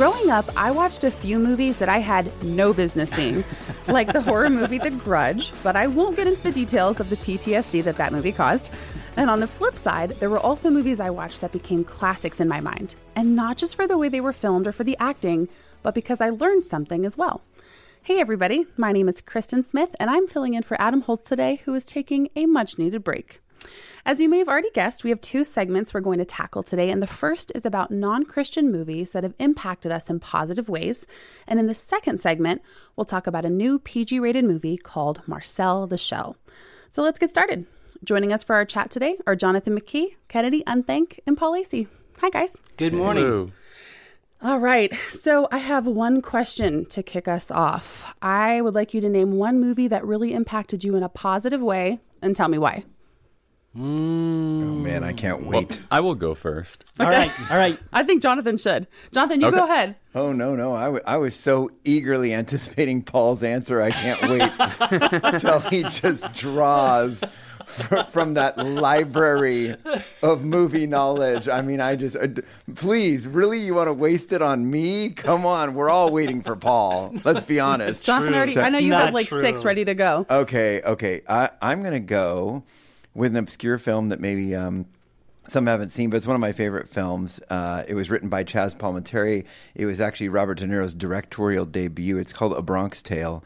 Growing up, I watched a few movies that I had no business seeing, like the horror movie The Grudge, but I won't get into the details of the PTSD that that movie caused. And on the flip side, there were also movies I watched that became classics in my mind, and not just for the way they were filmed or for the acting, but because I learned something as well. Hey, everybody, my name is Kristin Smith, and I'm filling in for Adam Holz today, who is taking a much needed break. As you may have already guessed, we have two segments we're going to tackle today, and the first is about non Christian movies that have impacted us in positive ways. And in the second segment, we'll talk about a new PG rated movie called Marcel the Shell. So let's get started. Joining us for our chat today are Jonathan McKee, Kennedy Unthank, and Paul Asay. Hi, guys. Good morning. Hello. All right. So I have one question to kick us off. I would like you to name one movie that really impacted you in a positive way and tell me why. Oh man, I can't wait. I will go first. All right, all right. I think Jonathan should. Jonathan, you Okay. go ahead. Oh no, no, I, w- I was so eagerly anticipating Paul's answer. I can't wait until he just draws from that library of movie knowledge. I mean, I just uh, please, really, you want to waste it on me? Come on, we're all waiting for Paul. Let's be honest. Jonathan already, So- I know you have like true. six ready to go. Okay, okay. I, I'm going to go with an obscure film that maybe um, some haven't seen, but it's one of my favorite films. Uh, it was written by Chazz Palminteri. It was actually Robert De Niro's directorial debut. It's called A Bronx Tale.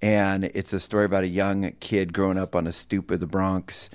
And it's a story about a young kid growing up on a stoop of the Bronx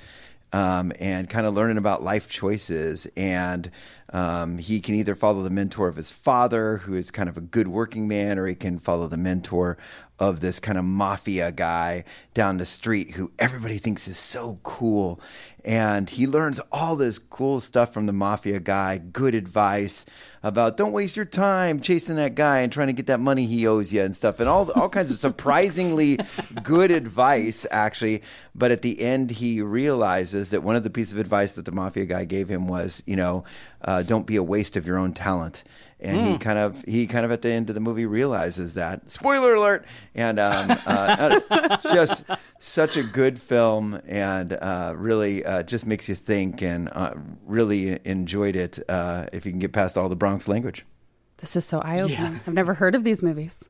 um, and kind of learning about life choices. And um, he can either follow the mentor of his father, who is kind of a good working man, or he can follow the mentor of this kind of mafia guy down the street who everybody thinks is so cool. And he learns all this cool stuff from the mafia guy, good advice about don't waste your time chasing that guy and trying to get that money he owes you and stuff, and all all kinds of surprisingly good advice actually. But at the end, he realizes that one of the pieces of advice that the mafia guy gave him was, you know, uh, don't be a waste of your own talent. And he kind of he kind of at the end of the movie realizes that. Spoiler alert! And um, uh, it's just such a good film, and uh, really uh, just makes you think, and uh, really enjoyed it. Uh, if you can get past all the Bronx language. This is so eye opening. Yeah. I've never heard of these movies.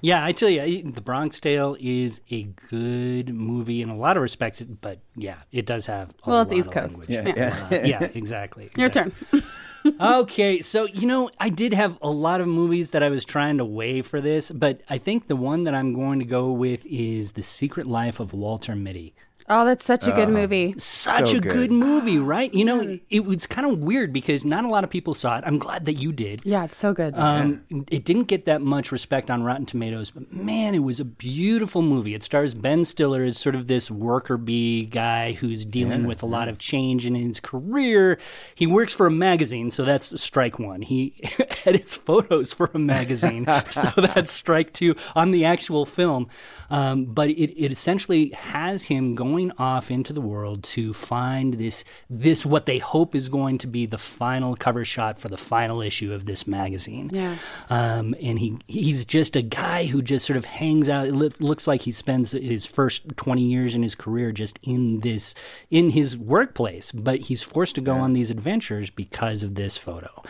Yeah, I tell you, The Bronx Tale is a good movie in a lot of respects, but yeah, it does have a Well, it's lot East of Coast. language. Yeah, Uh, yeah, exactly. Your exactly. turn. okay, so you know, I did have a lot of movies that I was trying to weigh for this, but I think the one that I'm going to go with is The Secret Life of Walter Mitty. Oh, that's such a good movie. Such So a good. good. movie, right? You know, it was kind of weird because not a lot of people saw it. I'm glad that you did. Yeah, it's so good. Um, it didn't get that much respect on Rotten Tomatoes, but man, it was a beautiful movie. It stars Ben Stiller as sort of this worker bee guy who's dealing with a lot of change in his career. He works for a magazine, so that's strike one. He edits photos for a magazine, so that's strike two on the actual film. Um, but it, it essentially has him going off into the world to find this this what they hope is going to be the final cover shot for the final issue of this magazine. Yeah. Um, and he he's just a guy who just sort of hangs out. It loo- looks like he spends his first twenty years in his career just in this in his workplace, but he's forced to go on these adventures because of this photo.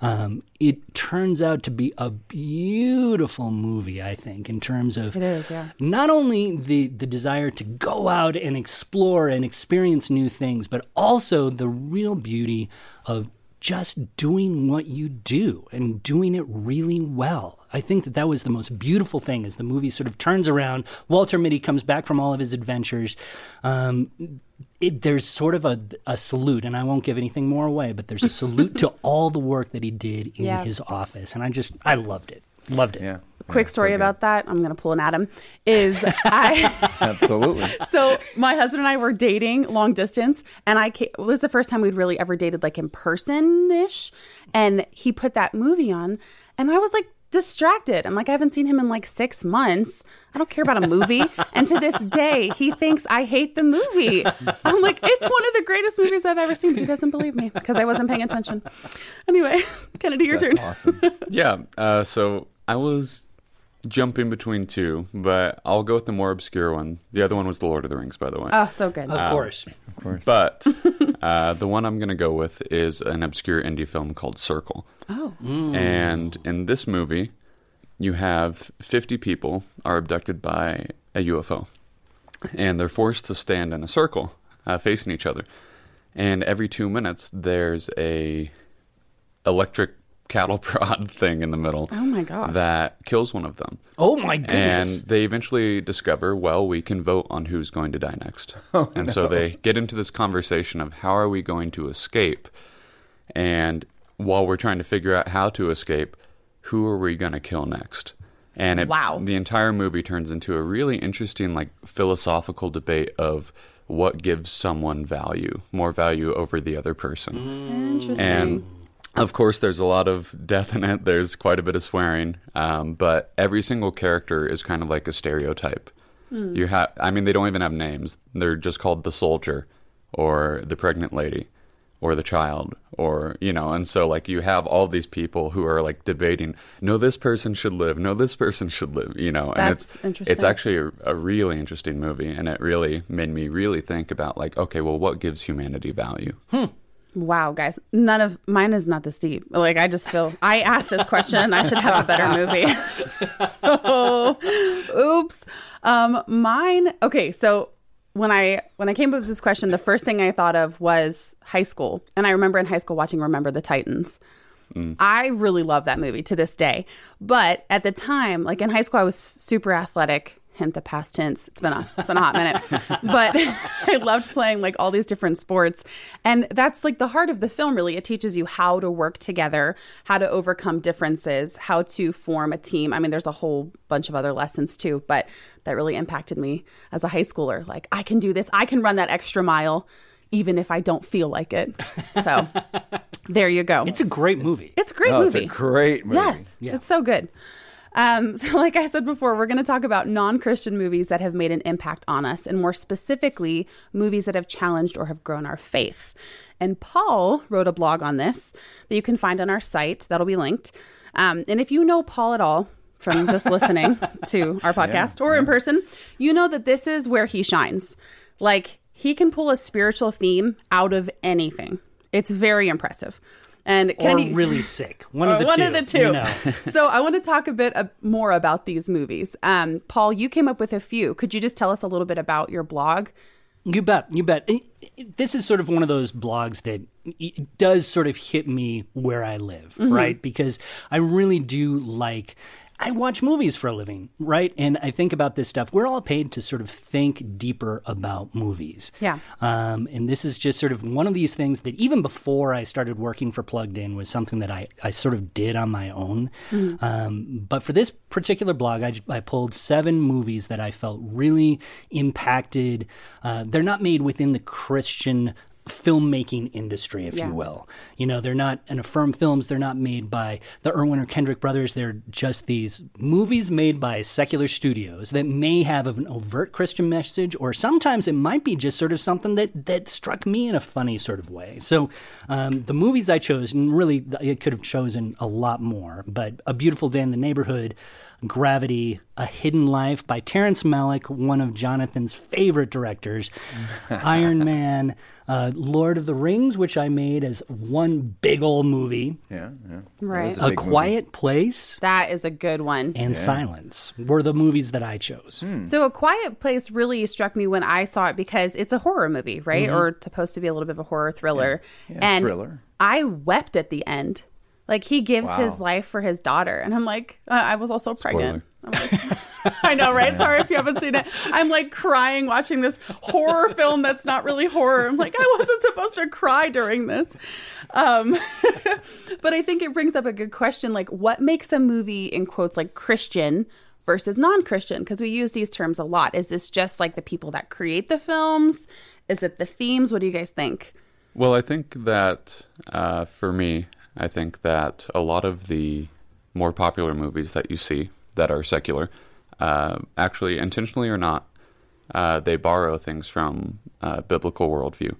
Um, it turns out to be a beautiful movie, I think, in terms of It is, yeah. not only the the desire to go out and explore and experience new things, but also the real beauty of just doing what you do and doing it really well. I think that that was the most beautiful thing as the movie sort of turns around. Walter Mitty comes back from all of his adventures. Um, it, there's sort of a, a salute, and I won't give anything more away, but there's a salute to all the work that he did in Yeah. his office. And I just, I loved it. Loved it. Yeah. Quick Yeah, story good. about that. I'm going to pull an Adam. Is I. Absolutely. so my husband and I were dating long distance, and I came, well, this is the first time we'd really ever dated like in person ish, and he put that movie on, and I was like distracted. I'm like, I haven't seen him in like six months. I don't care about a movie, and to this day, he thinks I hate the movie. I'm like, it's one of the greatest movies I've ever seen. but He doesn't believe me because I wasn't paying attention. Anyway, Kennedy, your That's turn. awesome. Yeah. Uh, so I was jumping between two, but I'll go with the more obscure one. The other one was The Lord of the Rings, by the way. Oh, so good. Of course. Of course. But uh, the one I'm going to go with is an obscure indie film called Circle. oh, And in this movie, you have 50 people are abducted by a UFO, and they're forced to stand in a circle uh, facing each other. And every two minutes, there's a electric cattle prod thing in the middle oh my gosh. that kills one of them. Oh my goodness. And they eventually discover, well, we can vote on who's going to die next. Oh, and so they get into this conversation of how are we going to escape? And while we're trying to figure out how to escape, who are we going to kill next? And it, Wow. the entire movie turns into a really interesting, like philosophical debate of what gives someone value, more value over the other person. Mm. Interesting. And of course, there's a lot of death in it. There's quite a bit of swearing, um, but every single character is kind of like a stereotype. You have, I mean, they don't even have names. They're just called the soldier, or the pregnant lady, or the child, or you know. And so, like, you have all these people who are like debating. No, this person should live. No, this person should live. You know, and it's interesting. it's actually a, a really interesting movie, and it really made me really think about like, okay, well, what gives humanity value? Wow, guys, none of mine is not this deep. Like, I just feel I asked this question. I should have a better movie. so, oops. Um, mine. Okay, so when I when I came up with this question, the first thing I thought of was high school, and I remember in high school watching Remember the Titans. I really love that movie to this day. But at the time, like in high school, I was super athletic. Hint the past tense. It's been a it's been a hot minute, but I loved playing like all these different sports, and that's like the heart of the film. Really, it teaches you how to work together, how to overcome differences, how to form a team. I mean, there's a whole bunch of other lessons too, but that really impacted me as a high schooler. Like, I can do this. I can run that extra mile, even if I don't feel like it. So, there you go. It's a great movie. It's a great Oh, movie. it's a great movie. Yes, it's so good. Um, so, like I said before, we're going to talk about non Christian movies that have made an impact on us, and more specifically, movies that have challenged or have grown our faith. And Paul wrote a blog on this that you can find on our site. That'll be linked. Um, and if you know Paul at all from just listening to our podcast or in person, you know that this is where he shines. Like, he can pull a spiritual theme out of anything. It's very impressive. And or Kennedy, really sick. One of the one two. of the two. you know. so I want to talk a bit uh, more about these movies. Um, Paul, you came up with a few. Could you just tell us a little bit about your blog? You bet. You bet. It- it- This is sort of one of those blogs that does sort of hit me where I live, Mm-hmm. right? Because I really do like. I watch movies for a living, right? And I think about this stuff. We're all paid to sort of think deeper about movies. Yeah. Um, and this is just sort of one of these things that even before I started working for Plugged In was something that I, I sort of did on my own. Um, but for this particular blog, I, I pulled seven movies that I felt really impacted. Uh, they're not made within the Christian filmmaking industry, if Yeah. you will. You know, they're not an affirm films. They're not made by the Erwin or Kendrick brothers. They're just these movies made by secular studios that may have an overt Christian message, or sometimes it might be just sort of something that that struck me in a funny sort of way. So, um, the movies I chose, and really I could have chosen a lot more, but A Beautiful Day in the Neighborhood. Gravity, A Hidden Life by Terrence Malick, one of Jonathan's favorite directors. Iron Man, uh, Lord of the Rings, which I made as one big old movie. Yeah, yeah. Right. was A big movie. Quiet Place That is a good one. and Silence were the movies that I chose. So, A Quiet Place really struck me when I saw it because it's a horror movie, right? Or supposed to be a little bit of a horror thriller. Yeah, and thriller. I wept at the end. Like he gives Wow. his life for his daughter, and I'm like, uh, I was also pregnant. I'm like, I know, right? Sorry if you haven't seen it. I'm like crying watching this horror film that's not really horror. I'm like, I wasn't supposed to cry during this. Um, but I think it brings up a good question like, what makes a movie, in quotes, like Christian versus non Christian? Because we use these terms a lot. Is this just like the people that create the films? Is it the themes? What do you guys think? Well, I think that uh, for me, I think that a lot of the more popular movies that you see that are secular, uh, actually intentionally or not, uh, they borrow things from uh, biblical worldview.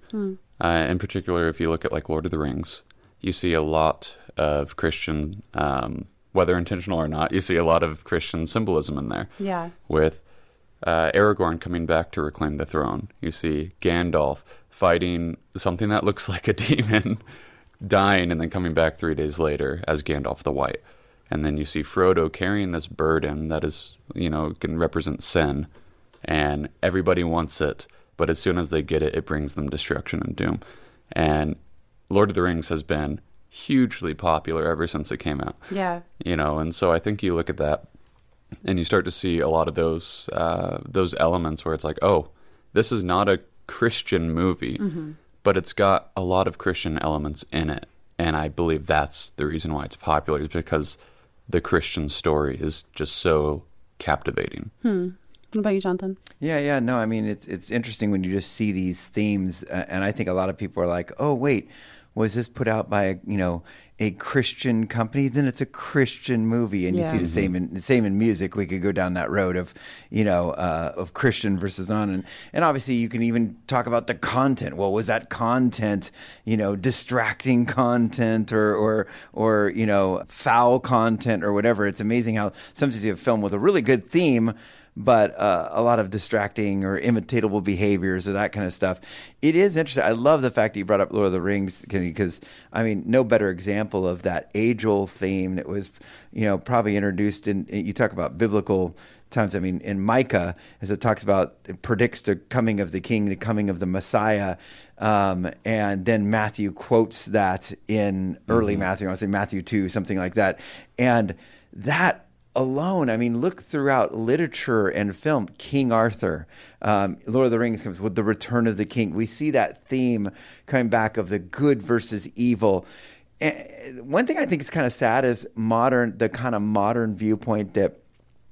Uh, in particular, if you look at like Lord of the Rings, you see a lot of Christian um, whether intentional or not, you see a lot of Christian symbolism in there. Yeah. With uh, Aragorn coming back to reclaim the throne, you see Gandalf fighting something that looks like a demon, dying, and then coming back three days later as Gandalf the White. And then you see Frodo carrying this burden that is, you know, can represent sin, and everybody wants it, but as soon as they get it, it brings them destruction and doom. And Lord of the Rings has been hugely popular ever since it came out. Yeah. You know, and so I think you look at that and you start to see a lot of those uh, those elements where it's like, oh, this is not a Christian movie, Mm-hmm. But it's got a lot of Christian elements in it, and I believe that's the reason why it's popular is because the Christian story is just so captivating. What about you, Jonathan? Yeah, yeah, no, I mean it's it's interesting when you just see these themes, uh, and I think a lot of people are like, "Oh, wait, was this put out by you know a Christian company? Then it's a Christian movie." And you see Yeah. the same in the same in music. We could go down that road of you know uh, of Christian versus on, and and obviously you can even talk about the content. Well, was that content you know distracting content or or or you know foul content or whatever? It's amazing how sometimes you have a film with a really good theme but uh, a lot of distracting or imitatable behaviors or that kind of stuff. It is interesting. I love the fact that you brought up Lord of the Rings, because I mean, no better example of that age-old theme that was, you know, probably introduced in. You talk about biblical times. I mean, in Micah, as it talks about, it predicts the coming of the King, the coming of the Messiah. Um, and then Matthew quotes that in early Matthew, I want to say Matthew 2, something like that. And that alone, I mean, look throughout literature and film. King Arthur, um, Lord of the Rings comes with the return of the king. We see that theme coming back of the good versus evil. And one thing I think is kind of sad is modern, the kind of modern viewpoint that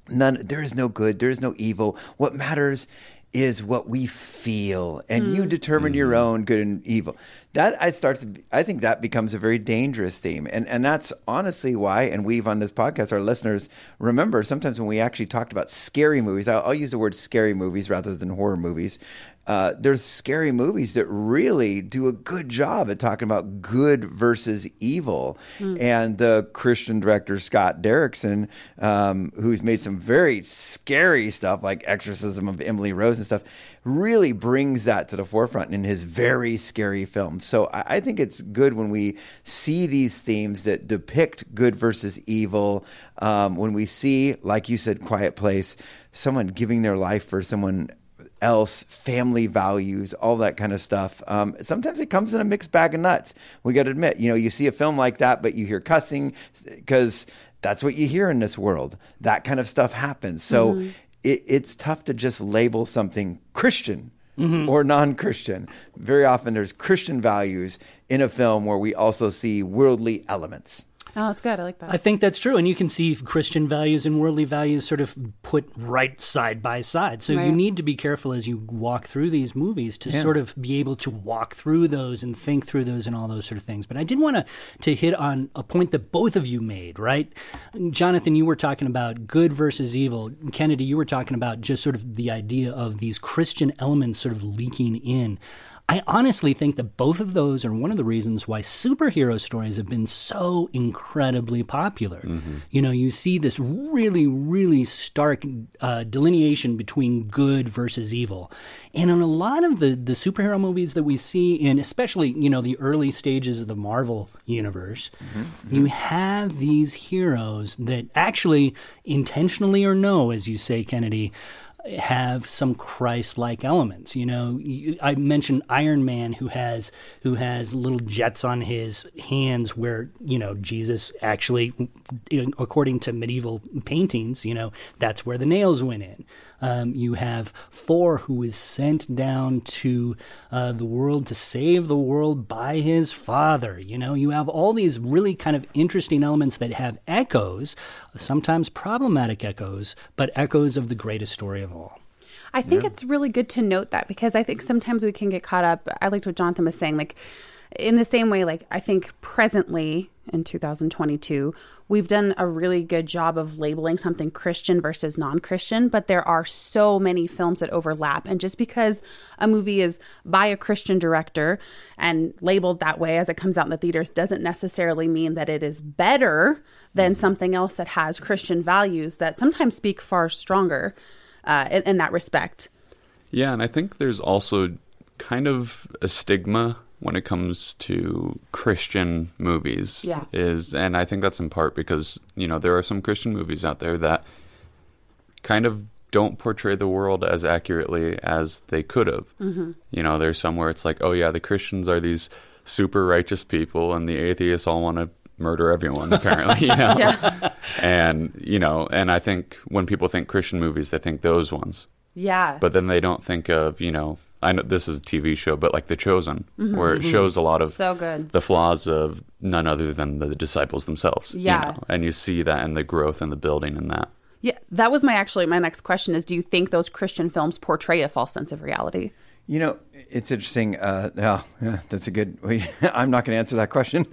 none, there is no good, there is no evil. What matters is what we feel, and you mm. determine your mm. own good and evil. That I start to, be- I think that becomes a very dangerous theme, and and that's honestly why. And we've on this podcast, our listeners remember sometimes when we actually talked about scary movies. I'll, I'll use the word scary movies rather than horror movies. Uh, there's scary movies that really do a good job at talking about good versus evil. And the Christian director Scott Derrickson, um, who's made some very scary stuff like Exorcism of Emily Rose and stuff, really brings that to the forefront in his very scary films. So I, I think it's good when we see these themes that depict good versus evil. Um, when we see, like you said, Quiet Place, someone giving their life for someone else, family values, all that kind of stuff. Um, sometimes it comes in a mixed bag of nuts. We got to admit, you know, you see a film like that, but you hear cussing because that's what you hear in this world. That kind of stuff happens. So it, it's tough to just label something Christian. Or non Christian. Very often there's Christian values in a film where we also see worldly elements. Oh, that's good. I like that. I think that's true. And you can see Christian values and worldly values sort of put right side by side. So you need to be careful as you walk through these movies to sort of be able to walk through those and think through those and all those sort of things. But I did want to, to hit on a point that both of you made, right? Jonathan, you were talking about good versus evil. Kennedy, you were talking about just sort of the idea of these Christian elements sort of leaking in. I honestly think that both of those are one of the reasons why superhero stories have been so incredibly popular. You know, you see this really, really stark uh, delineation between good versus evil. And in a lot of the, the superhero movies that we see in, especially, you know, the early stages of the Marvel universe, you have these heroes that actually, intentionally or no, as you say, Kennedy, have some Christ-like elements. You know, I mentioned Iron Man, who has who has little jets on his hands, where you know Jesus actually, according to medieval paintings, you know that's where the nails went in. Um, you have Thor, who is sent down to uh, the world to save the world by his father. You know, you have all these really kind of interesting elements that have echoes, sometimes problematic echoes, but echoes of the greatest story of all. I think it's really good to note that because I think sometimes we can get caught up. I liked what Jonathan was saying. Like, in the same way, like I think presently in 2022, we've done a really good job of labeling something Christian versus non Christian, but there are so many films that overlap. And just because a movie is by a Christian director and labeled that way as it comes out in the theaters doesn't necessarily mean that it is better than something else that has Christian values that sometimes speak far stronger uh, in, in that respect. Yeah, and I think there's also kind of a stigma when it comes to Christian movies. Yeah. Is and I think that's in part because, you know, there are some Christian movies out there that kind of don't portray the world as accurately as they could have. Mm-hmm. You know, there's some where it's like, oh yeah, the Christians are these super righteous people and the atheists all want to murder everyone apparently you know Yeah. and you know and i think when people think christian movies they think those ones Yeah. but then they don't think of you know i know this is a tv show but like the chosen where it shows a lot of Mm-hmm. So good. the flaws of none other than the disciples themselves you Yeah. know? and you see that in the growth and the building in that Yeah, that was my actually my next question is do you think those Christian films portray a false sense of reality? You know, it's interesting. Uh, yeah, yeah, that's a good. I'm not going to answer that question.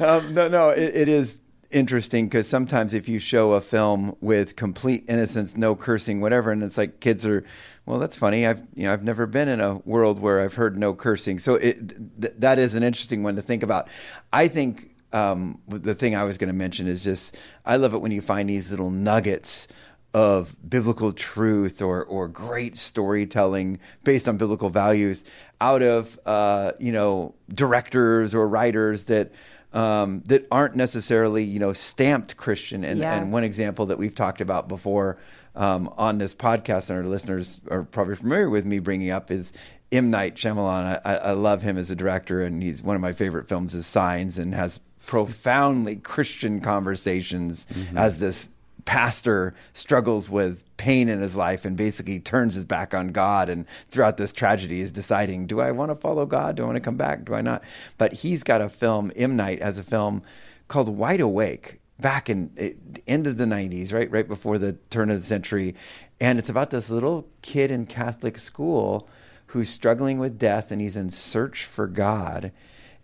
um, no, no, it, it is interesting because sometimes if you show a film with complete innocence, no cursing, whatever, and it's like kids are, well, that's funny. I've you know I've never been in a world where I've heard no cursing, so it th- that is an interesting one to think about. I think um, the thing I was going to mention is just I love it when you find these little nuggets of biblical truth or or great storytelling based on biblical values out of uh, you know directors or writers that um, that aren't necessarily you know stamped Christian. And, Yeah. and one example that we've talked about before um, on this podcast, and our listeners are probably familiar with me bringing up is. M. Night Shyamalan, I, I love him as a director, and he's one of my favorite films is Signs, and has profoundly Christian conversations as this pastor struggles with pain in his life and basically turns his back on God and throughout this tragedy is deciding do I want to follow God? Do I want to come back? Do I not? But he's got a film M. Night has a film called Wide Awake back in eh, the end of the 90s right right before the turn of the century. And it's about this little kid in Catholic school who's struggling with death and he's in search for God.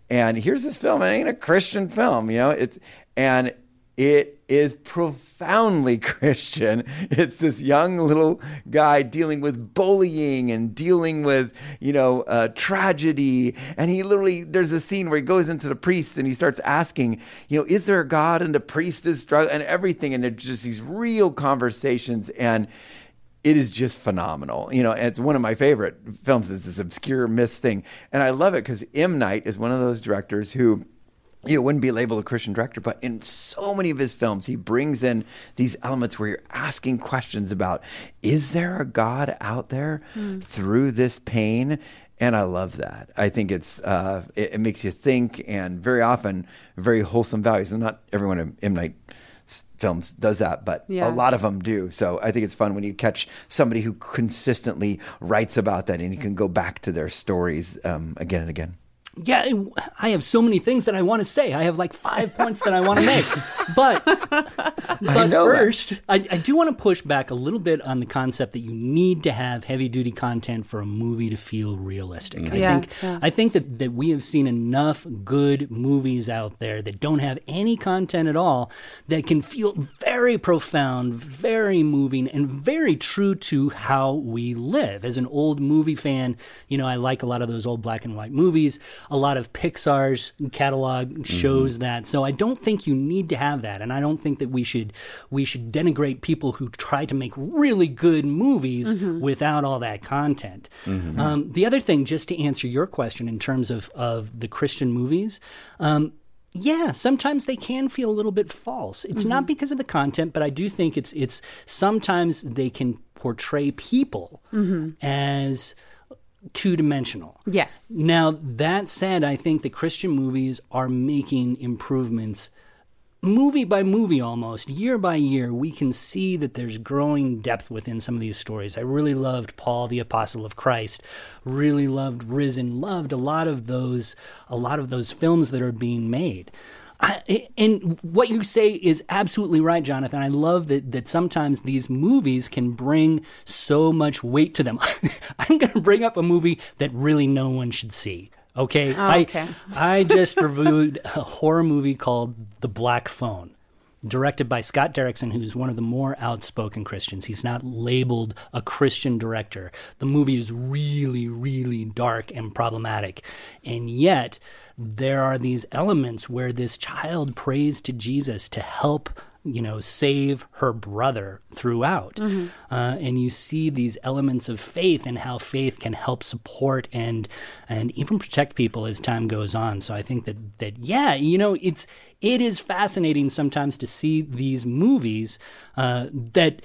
And here's this film. It ain't a Christian film, you know. It's and it is profoundly Christian. It's this young little guy dealing with bullying and dealing with you know uh, tragedy. And he literally there's a scene where he goes into the priest and he starts asking, you know, is there a God? And the priest is struggling and everything. And there's just these real conversations and it is just phenomenal. You know, it's one of my favorite films. It's this obscure myth thing, and I love it because M Night is one of those directors who. You wouldn't be labeled a Christian director, but in so many of his films, he brings in these elements where you're asking questions about is there a God out there through this pain? And I love that. I think it's uh, it, it makes you think, and very often very wholesome values. And not everyone in M Night films does that, but Yeah. a lot of them do. So I think it's fun when you catch somebody who consistently writes about that and you can go back to their stories um, again and again. Yeah, I have so many things that I want to say. I have like five points that I want to make. But, but know first, I, I do want to push back a little bit on the concept that you need to have heavy duty content for a movie to feel realistic. Mm-hmm. I Yeah, think yeah. I think that, that we have seen enough good movies out there that don't have any content at all that can feel very profound, very moving, and very true to how we live. As an old movie fan, you know, I like a lot of those old black and white movies. A lot of Pixar's catalog shows mm-hmm. that. So I don't think you need to have that, and I don't think that we should we should denigrate people who try to make really good movies mm-hmm. without all that content. Mm-hmm. Um, the other thing, just to answer your question in terms of of the Christian movies. Um, yeah, sometimes they can feel a little bit false. It's not because of the content, but I do think it's it's sometimes they can portray people as two dimensional. Yes. Now, that said, I think the Christian movies are making improvements movie by movie almost, year by year. We can see that there's growing depth within some of these stories. I really loved Paul, the Apostle of Christ, really loved Risen, loved a lot of those, a lot of those films that are being made. I, and what you say is absolutely right, Jonathan. I love that that sometimes these movies can bring so much weight to them. I'm going to bring up a movie that really no one should see. Okay, Oh, okay. I I just reviewed a horror movie called The Black Phone directed by Scott Derrickson, who's one of the more outspoken Christians. He's not labeled a Christian director. The movie is really, really dark and problematic. And yet, there are these elements where this child prays to Jesus to help you know, save her brother throughout. Uh, and you see these elements of faith and how faith can help support and and even protect people as time goes on. So I think that that yeah, you know, it's it is fascinating sometimes to see these movies uh, that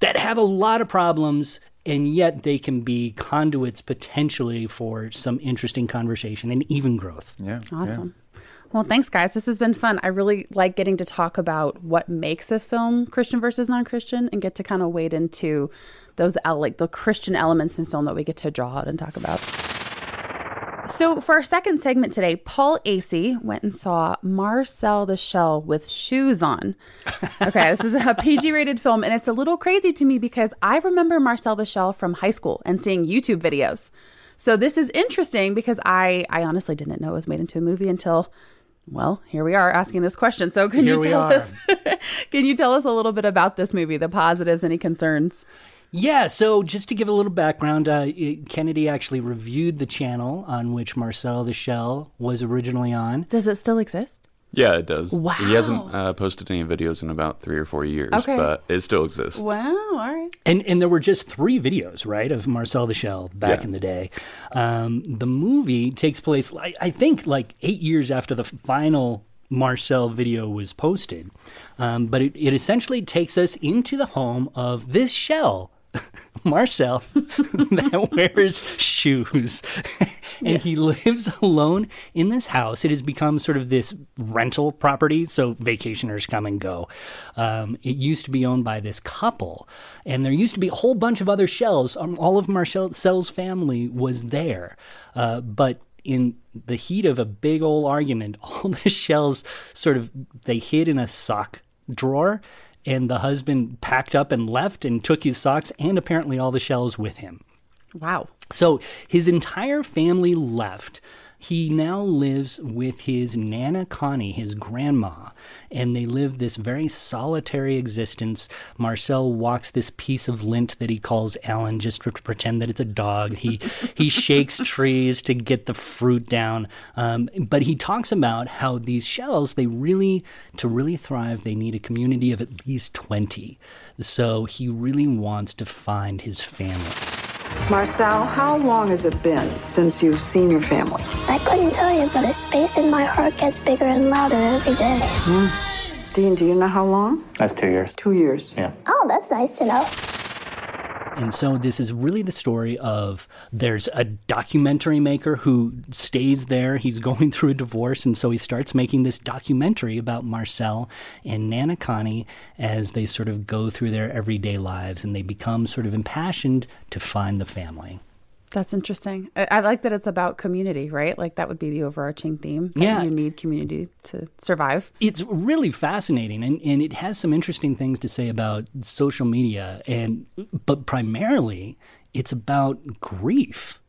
that have a lot of problems. And yet they can be conduits potentially for some interesting conversation and even growth. Yeah. Awesome. Well, thanks, guys. This has been fun. I really like getting to talk about what makes a film Christian versus non-Christian, and get to kind of wade into those like the Christian elements in film that we get to draw out and talk about. So, for our second segment today, Paul Asay went and saw Marcel the Shell with shoes on. Okay, this is a PG rated film, and it's a little crazy to me because I remember Marcel the Shell from high school and seeing YouTube videos. So, this is interesting because I, I honestly didn't know it was made into a movie until, well, here we are asking this question. So, can Here you tell us? can you tell us a little bit about this movie, the positives, any concerns? Yeah, so just to give a little background, uh, Kennedy actually reviewed the channel on which Marcel the Shell was originally on. Does it still exist? Yeah, it does. Wow. He hasn't uh, posted any videos in about three or four years, Okay. but it still exists. Wow, all right. And and there were just three videos, right, of Marcel the Shell back Yeah. in the day. Um, the movie takes place, I, I think, like eight years after the final Marcel video was posted. Um, but it, it essentially takes us into the home of this shell. Marcel that wears shoes and he lives alone in this house. It has become sort of this rental property, so vacationers come and go. Um, it used to be owned by this couple, and there used to be a whole bunch of other shells. Um, all of Marcel's family was there, uh, but in the heat of a big old argument, all the shells sort of they hid in a sock drawer. And the husband packed up and left and took his socks and apparently all the shells with him. Wow. So his entire family left. He now lives with his Nana Connie, his grandma, and they live this very solitary existence. Marcel walks this piece of lint that he calls Alan just to pretend that it's a dog. He he shakes trees to get the fruit down. Um, but he talks about how these shells, they really, to really thrive, they need a community of at least 20. So he really wants to find his family. Marcel, how long has it been since you've seen your family? I couldn't tell you, but the space in my heart gets bigger and louder every day. Hmm. Dean, do you know how long? That's two years. Two years. Yeah. Oh, that's nice to know. And so this is really the story of there's a documentary maker who stays there. He's going through a divorce, and so he starts making this documentary about Marcel and Nana Connie as they sort of go through their everyday lives and they become sort of impassioned to find the family. That's interesting. I, I like that it's about community, right? Like that would be the overarching theme. Yeah. You need community to survive. it's really fascinating and, and it has some interesting things to say about social media and but primarily it's about grief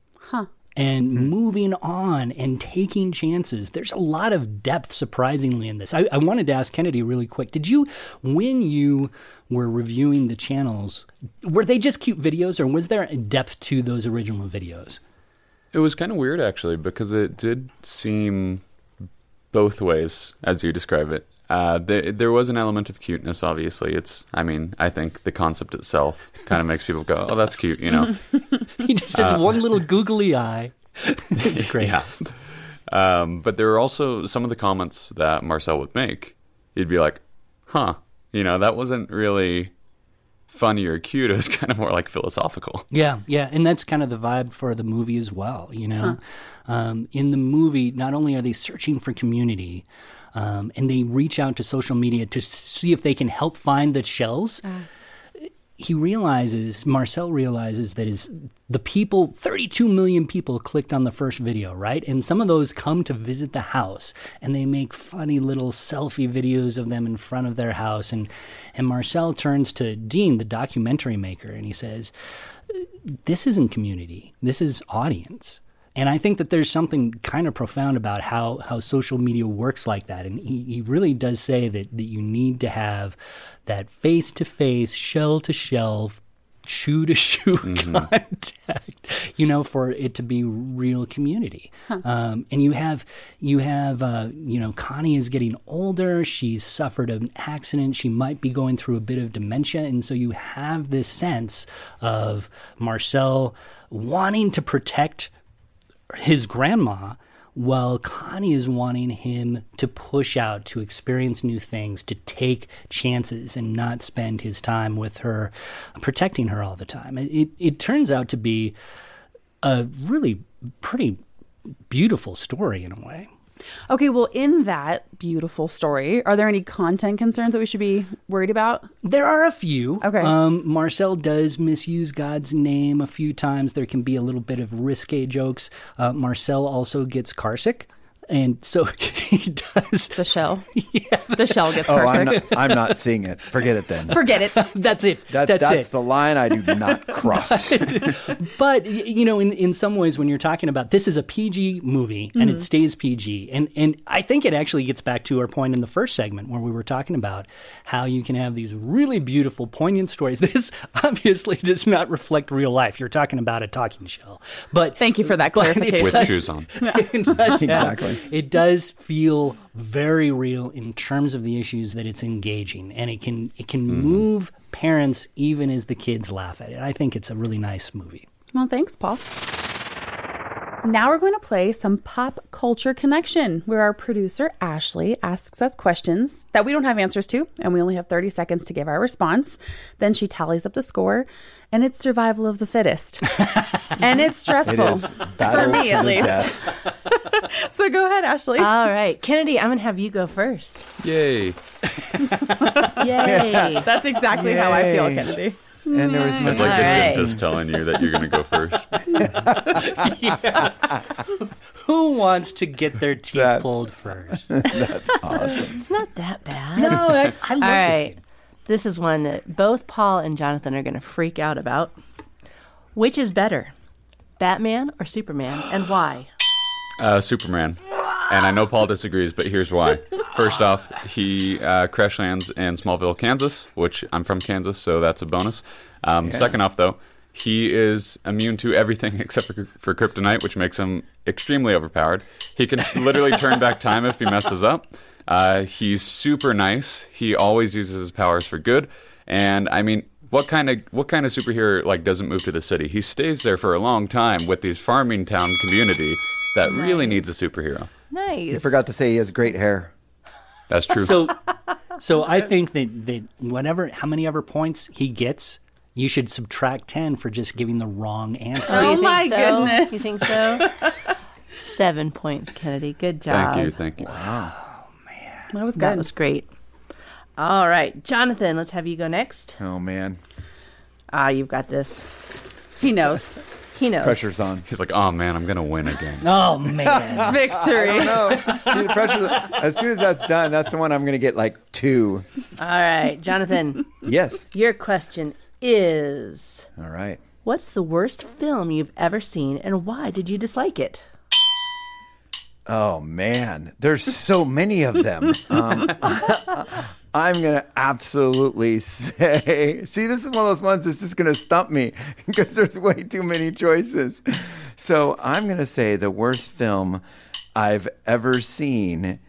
and mm-hmm. moving on and taking chances. There's a lot of depth surprisingly in this. I, I wanted to ask kennedy really quick. Did you when you were reviewing the channels were they just cute videos or was there depth to those original videos? It was kind of weird actually because it did seem both ways as you describe it. Uh, there, there was an element of cuteness. Obviously, it's. I mean, I think the concept itself kind of makes people go, "Oh, that's cute," you know. he just has one little googly eye it's great yeah. Um, but there were also some of the comments that Marcel would make. He'd be like, "Huh, you know, that wasn't really funny or cute. It was kind of more like philosophical." Yeah, yeah, and that's kind of the vibe for the movie as well. You know, um, in the movie, not only are they searching for community, um, and they reach out to social media to see if they can help find the shells. he realizes, Marcel realizes that his the people, 32 million people clicked on the first video, right? And some of those come to visit the house and they make funny little selfie videos of them in front of their house. And, and Marcel turns to Dean, the documentary maker, and he says, This isn't community, this is audience. And I think that there's something kind of profound about how, how social media works like that. And he, he really does say that, that you need to have that face to face, shell to shelf, shoe to shoe contact, you know, for it to be real community. Um, and you have, you have, uh, you know, Connie is getting older. She's suffered an accident. She might be going through a bit of dementia. And so you have this sense of Marcel wanting to protect his grandma while Connie is wanting him to push out, to experience new things, to take chances and not spend his time with her, protecting her all the time. It, it, turns out to be a really pretty beautiful story in a way. Okay, well, in that beautiful story, are there any content concerns that we should be worried about? There are a few. Okay. Um, Marcel does misuse God's name a few times. There can be a little bit of risque jokes. Uh, Marcel also gets carsick. And so he does. The shell. Yeah. The shell gets Oh. I'm not, I'm not seeing it. Forget it then. Forget it. That's it. That, that's, that's it. the line I do not cross. but y- you know, in, in some ways, when you're talking about this is a PG movie and Mm-hmm. it stays PG, and and I think it actually gets back to our point in the first segment where we were talking about how you can have these really beautiful, poignant stories. This obviously does not reflect real life. You're talking about a talking shell, but Thank you for that clarification. with shoes on. it Exactly. It does feel very real in terms of the issues that it's engaging, and it can it can mm-hmm. move parents even as the kids laugh at it. I think it's a really nice movie. Well, thanks, Paul. Now we're going to play some pop culture connection, where our producer Ashley asks us questions that we don't have answers to, and we only have 30 seconds to give our response. Then she tallies up the score, and it's survival of the fittest. and it's stressful. is battle me, at least. So go ahead, Ashley. All right, Kennedy, I'm gonna have you go first. Yay. Yay! That's exactly how I feel, Kennedy. And there was It's like All the right. dentist telling you that you're going to go first. Who wants to get their teeth That's- pulled first? That's awesome. it's not that bad. no, I, I love All this right. game. This is one that both Paul and Jonathan are going to freak out about. Which is better, Batman or Superman, and why? Uh, Superman. And I know Paul disagrees, but here's why. First off, he uh, crash lands in Smallville, Kansas, which I'm from Kansas, so that's a bonus. Um, Second off, though, he is immune to everything except for, for kryptonite, which makes him extremely overpowered. He can literally turn back time if he messes up. Uh, he's super nice. He always uses his powers for good. And I mean, what kind of what kind of superhero like doesn't move to the city? He stays there for a long time with these farming town community that really needs a superhero. Nice. You forgot to say he has great hair. That's true. So, so I think that that whatever, how many ever points he gets, you should subtract ten for just giving the wrong answer. Oh you think my so? goodness. You think so? Seven points, Kennedy. Good job. thank you, thank you. That was good. That was great. All right, Jonathan, let's have you go next. Oh man, Ah, you've got this. he knows. He knows. pressure's on. He's like, oh man, I'm gonna win again. Oh man, Victory. No, see the pressure. As soon as that's done, that's the one I'm going to get like two. All right, Jonathan, Yes. your question is All right. What's the worst film you've ever seen and why did you dislike it? Oh man, there's so many of them. Um, I'm gonna absolutely say. See, this is one of those ones that's just gonna stump me because there's way too many choices. So I'm gonna say the worst film I've ever seen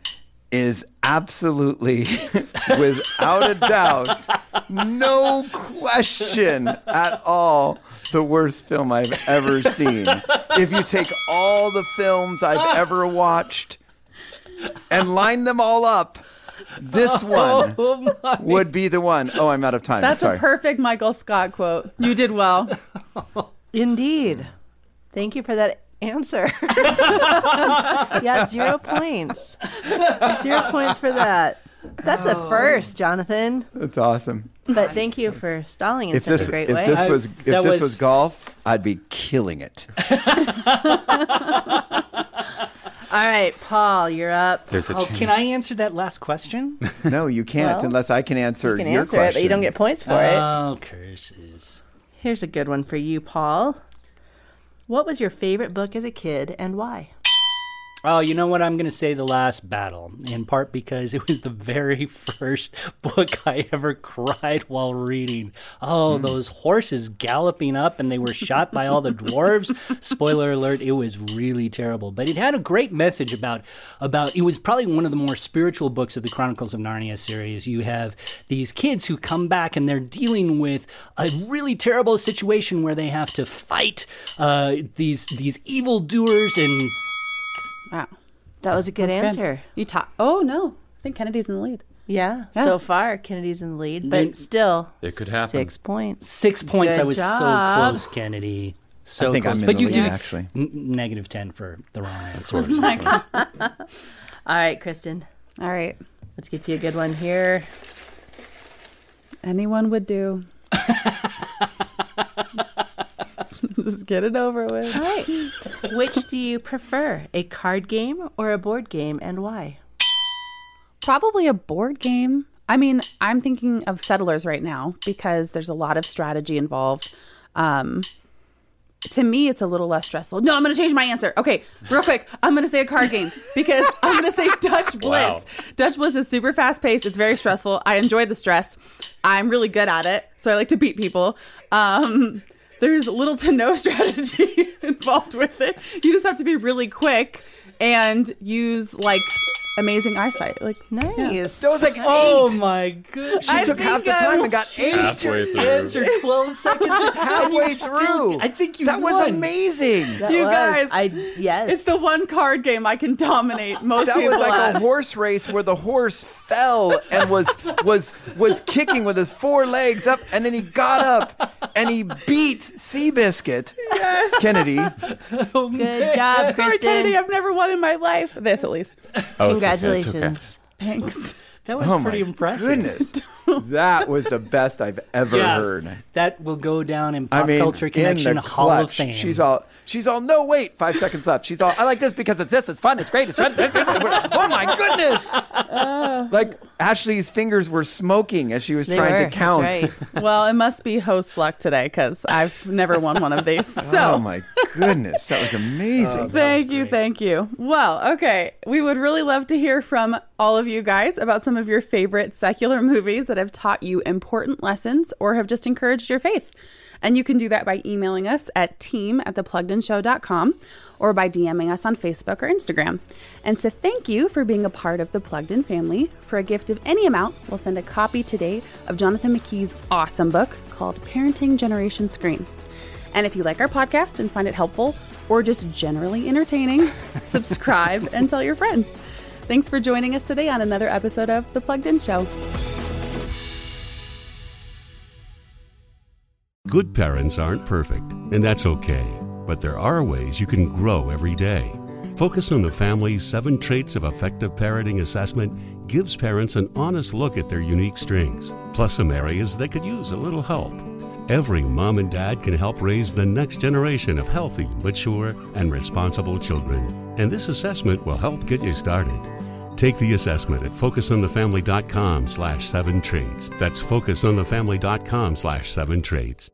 is absolutely, without a doubt, no question at all, the worst film I've ever seen. If you take all the films I've ever watched and line them all up, this oh one would be the one. Oh, I'm out of time. That's Sorry. a perfect Michael Scott quote. You did well. Indeed. Thank you for that answer. yeah, zero points. Zero points for that. That's a oh. first, Jonathan. That's awesome. But thank you for stalling in If such this a great if way. this was if this was- was golf, I'd be killing it. All right, Paul, you're up. There's a Oh, chance. can I answer that last question? No, you can't Well, unless I can answer You can your answer question. it, but you don't get points for it. Oh, curses. Here's a good one for you, Paul. What was your favorite book as a kid and why? Oh, you know what? I'm going to say The Last Battle, in part because it was the very first book I ever cried while reading. Oh, those horses galloping up and they were shot by all the dwarves. Spoiler alert, it was really terrible. But it had a great message about about it was probably one of the more spiritual books of the Chronicles of Narnia series. You have these kids who come back and they're dealing with a really terrible situation where they have to fight uh, these these evildoers and Wow. That was a good That's answer. You talk. Oh no, I think Kennedy's in the lead. Yeah, Yeah. so far Kennedy's in the lead, Then- but still, It could happen. Six points. Six points. Good I was job. so close, Kennedy. So I think close. I'm in but the you lead, do actually. n- negative ten for the wrong answer. All right, Kristin, All right. let's get you a good one here. Anyone would do. Just get it over with. All right, which do you prefer, a card game or a board game, and why? Probably a board game. I mean, I'm thinking of Settlers right now because there's a lot of strategy involved. Um, to me, it's a little less stressful. No, I'm going to change my answer. Okay, real quick. I'm going to say a card game because I'm going to say Dutch Blitz. Wow. Dutch Blitz is super fast paced. It's very stressful. I enjoy the stress. I'm really good at it. So I like to beat people. Um, there's little to no strategy involved with it. You just have to be really quick and use like amazing eyesight. Like, Nice. That was like Oh eight. my goodness! She took half the time and got eight. Halfway through. Answer twelve seconds. and you Halfway still- through. I think you That was amazing. That You was- guys, I yes. It's the one card game I can dominate most That people was like at. a horse race where the horse fell and was was was kicking with his four legs up, and then he got up and he beat Seabiscuit. Yes. Kennedy. Oh, good job, Sorry, Kristin. Kennedy, I've never won in my life. This at least. Oh, it's okay. Congratulations. Thanks. That was Oh my pretty impressive. goodness. That was the best I've ever Yeah, heard. that will go down in pop I mean, culture in connection the Hall of. Fame. She's all, she's all. No, wait, five seconds left. She's all. I like this because it's this. It's fun. It's great. It's fun. oh my goodness! like Ashley's fingers were smoking as she was trying were, to count. right. Well, it must be host luck today because I've never won one of these. Oh so. Oh my goodness, that was amazing. Thank you, thank you. Well, okay. We would really love to hear from all of you guys about some of your favorite secular movies that have taught you important lessons or have just encouraged your faith. And you can do that by emailing us at team at thepluggedinshow.com or by DMing us on Facebook or Instagram. And to thank you for being a part of the Plugged In family, for a gift of any amount, we'll send a copy today of Jonathan McKee's awesome book called Parenting Generation Screen. And if you like our podcast and find it helpful or just generally entertaining, subscribe and tell your friends. Thanks for joining us today on another episode of The Plugged In Show. Good parents aren't perfect, and that's okay. But there are ways you can grow every day. Focus on the Family's Seven Traits of Effective Parenting assessment gives parents an honest look at their unique strengths, plus some areas that could use a little help. Every mom and dad can help raise the next generation of healthy, mature, and responsible children. And this assessment will help get you started. Take the assessment at focusonthefamily.com slash seven traits. That's focusonthefamily.com slash seven traits.